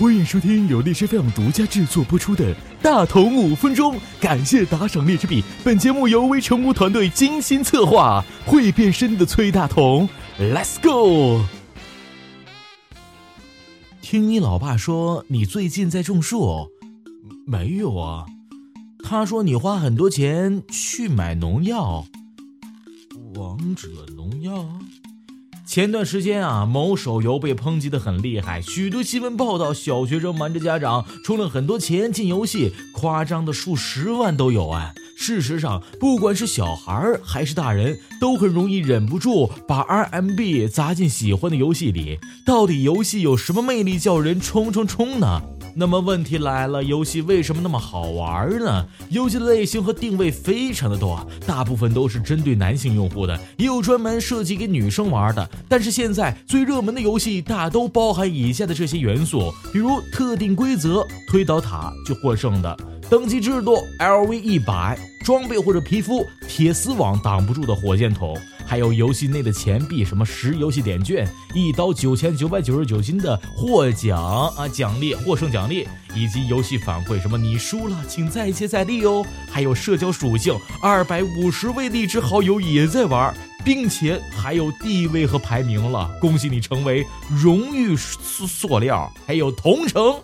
欢迎收听由荔枝 FM 独家制作播出的《大同五分钟》，感谢打赏荔枝币。本节目由微成屋团队精心策划，会变身的崔大同，Let's go！听你老爸说你最近在种树，没有啊？他说你花很多钱去买农药，王者农药。前段时间啊，某手游被抨击的很厉害，许多新闻报道，小学生瞒着家长充了很多钱进游戏，夸张的数十万都有啊。事实上，不管是小孩还是大人，都很容易忍不住把 RMB 砸进喜欢的游戏里。到底游戏有什么魅力叫人冲冲冲呢？那么问题来了，游戏为什么那么好玩呢？游戏的类型和定位非常的多，大部分都是针对男性用户的，也有专门设计给女生玩的。但是现在最热门的游戏大都包含以下的这些元素，比如特定规则，推倒塔就获胜的。等级制度，LV 一百，装备或者皮肤，铁丝网挡不住的火箭筒，还有游戏内的钱币，什么十游戏点券，一刀九千九百九十九金的获奖啊奖励，获胜奖励，以及游戏反馈，什么你输了，请再接再厉哦。还有社交属性，二百五十位荔枝好友也在玩，并且还有地位和排名了，恭喜你成为荣誉塑塑料，还有同城。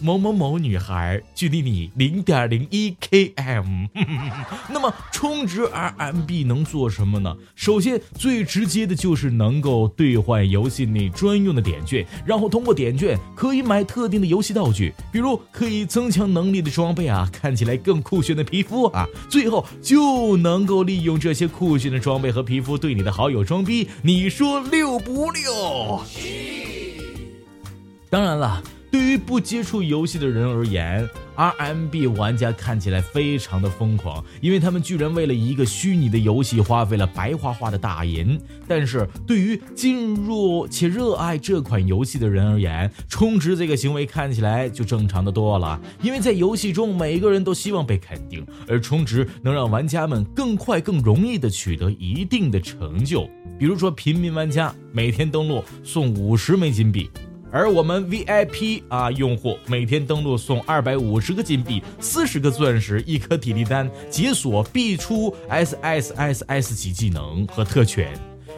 某某某女孩距离你零点零一 km，那么充值 RMB 能做什么呢？首先最直接的就是能够兑换游戏内专用的点券，然后通过点券可以买特定的游戏道具，比如可以增强能力的装备啊，看起来更酷炫的皮肤啊，最后就能够利用这些酷炫的装备和皮肤对你的好友装逼，你说六不六？当然了。对于不接触游戏的人而言，RMB 玩家看起来非常的疯狂，因为他们居然为了一个虚拟的游戏花费了白花花的大银。但是对于进入且热爱这款游戏的人而言，充值这个行为看起来就正常的多了，因为在游戏中每个人都希望被肯定，而充值能让玩家们更快、更容易的取得一定的成就。比如说，平民玩家每天登录送五十枚金币。而我们 VIP 啊用户每天登录送二百五十个金币、四十个钻石、一颗体力丹，解锁必出 SSSS 级技能和特权。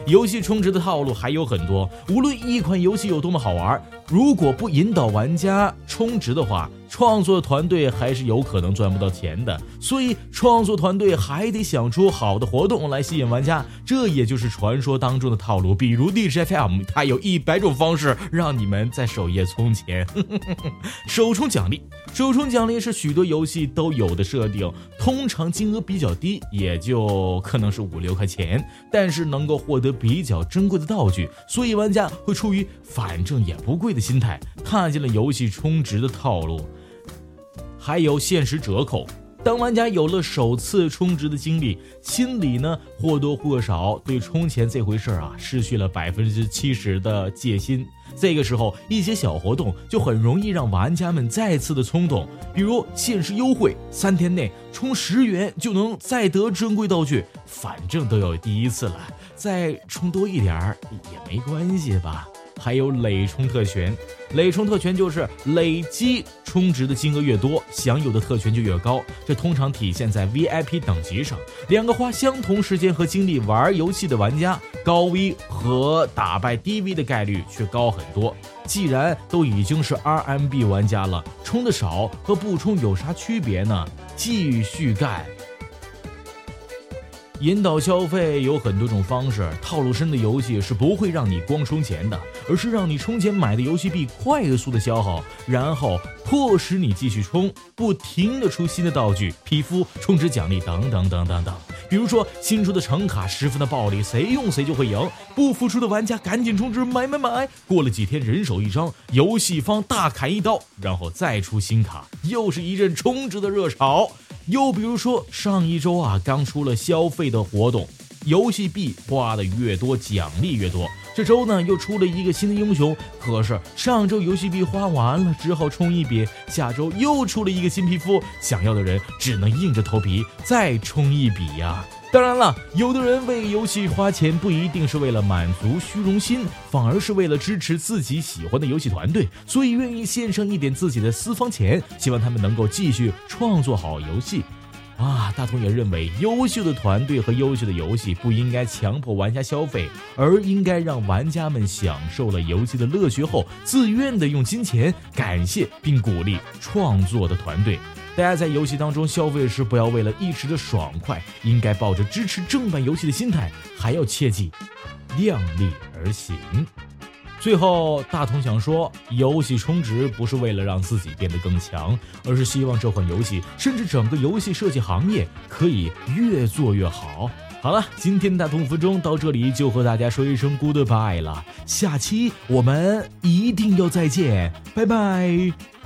游戏充值的套路还有很多，无论一款游戏有多么好玩，如果不引导玩家充值的话。创作团队还是有可能赚不到钱的，所以创作团队还得想出好的活动来吸引玩家，这也就是传说当中的套路。比如 DJFM，它有一百种方式让你们在首页充钱。首充奖励，首充奖励是许多游戏都有的设定，通常金额比较低，也就可能是五六块钱，但是能够获得比较珍贵的道具，所以玩家会出于反正也不贵的心态，踏进了游戏充值的套路。还有限时折扣。当玩家有了首次充值的经历，心里呢或多或少对充钱这回事儿啊失去了百分之七十的戒心。这个时候，一些小活动就很容易让玩家们再次的冲动，比如限时优惠，三天内充十元就能再得珍贵道具，反正都有第一次了，再充多一点儿也没关系吧。还有累充特权，累充特权就是累积充值的金额越多，享有的特权就越高。这通常体现在 VIP 等级上。两个花相同时间和精力玩游戏的玩家，高 V 和打败低 V 的概率却高很多。既然都已经是 RMB 玩家了，充的少和不充有啥区别呢？继续干。引导消费有很多种方式，套路深的游戏是不会让你光充钱的，而是让你充钱买的游戏币快速的消耗，然后迫使你继续充，不停的出新的道具、皮肤、充值奖励等等等等等。比如说新出的橙卡十分的暴力，谁用谁就会赢，不服输的玩家赶紧充值买买买。过了几天人手一张，游戏方大砍一刀，然后再出新卡，又是一阵充值的热潮。又比如说，上一周啊，刚出了消费的活动，游戏币花的越多，奖励越多。这周呢，又出了一个新的英雄，可是上周游戏币花完了，只好充一笔。下周又出了一个新皮肤，想要的人只能硬着头皮再充一笔呀。当然了，有的人为游戏花钱不一定是为了满足虚荣心，反而是为了支持自己喜欢的游戏团队，所以愿意献上一点自己的私房钱，希望他们能够继续创作好游戏。啊，大同也认为，优秀的团队和优秀的游戏不应该强迫玩家消费，而应该让玩家们享受了游戏的乐趣后，自愿的用金钱感谢并鼓励创作的团队。大家在游戏当中消费时，不要为了一时的爽快，应该抱着支持正版游戏的心态，还要切记量力而行。最后，大同想说，游戏充值不是为了让自己变得更强，而是希望这款游戏，甚至整个游戏设计行业可以越做越好。好了，今天的大同五分钟到这里就和大家说一声 goodbye 了，下期我们一定要再见，拜拜。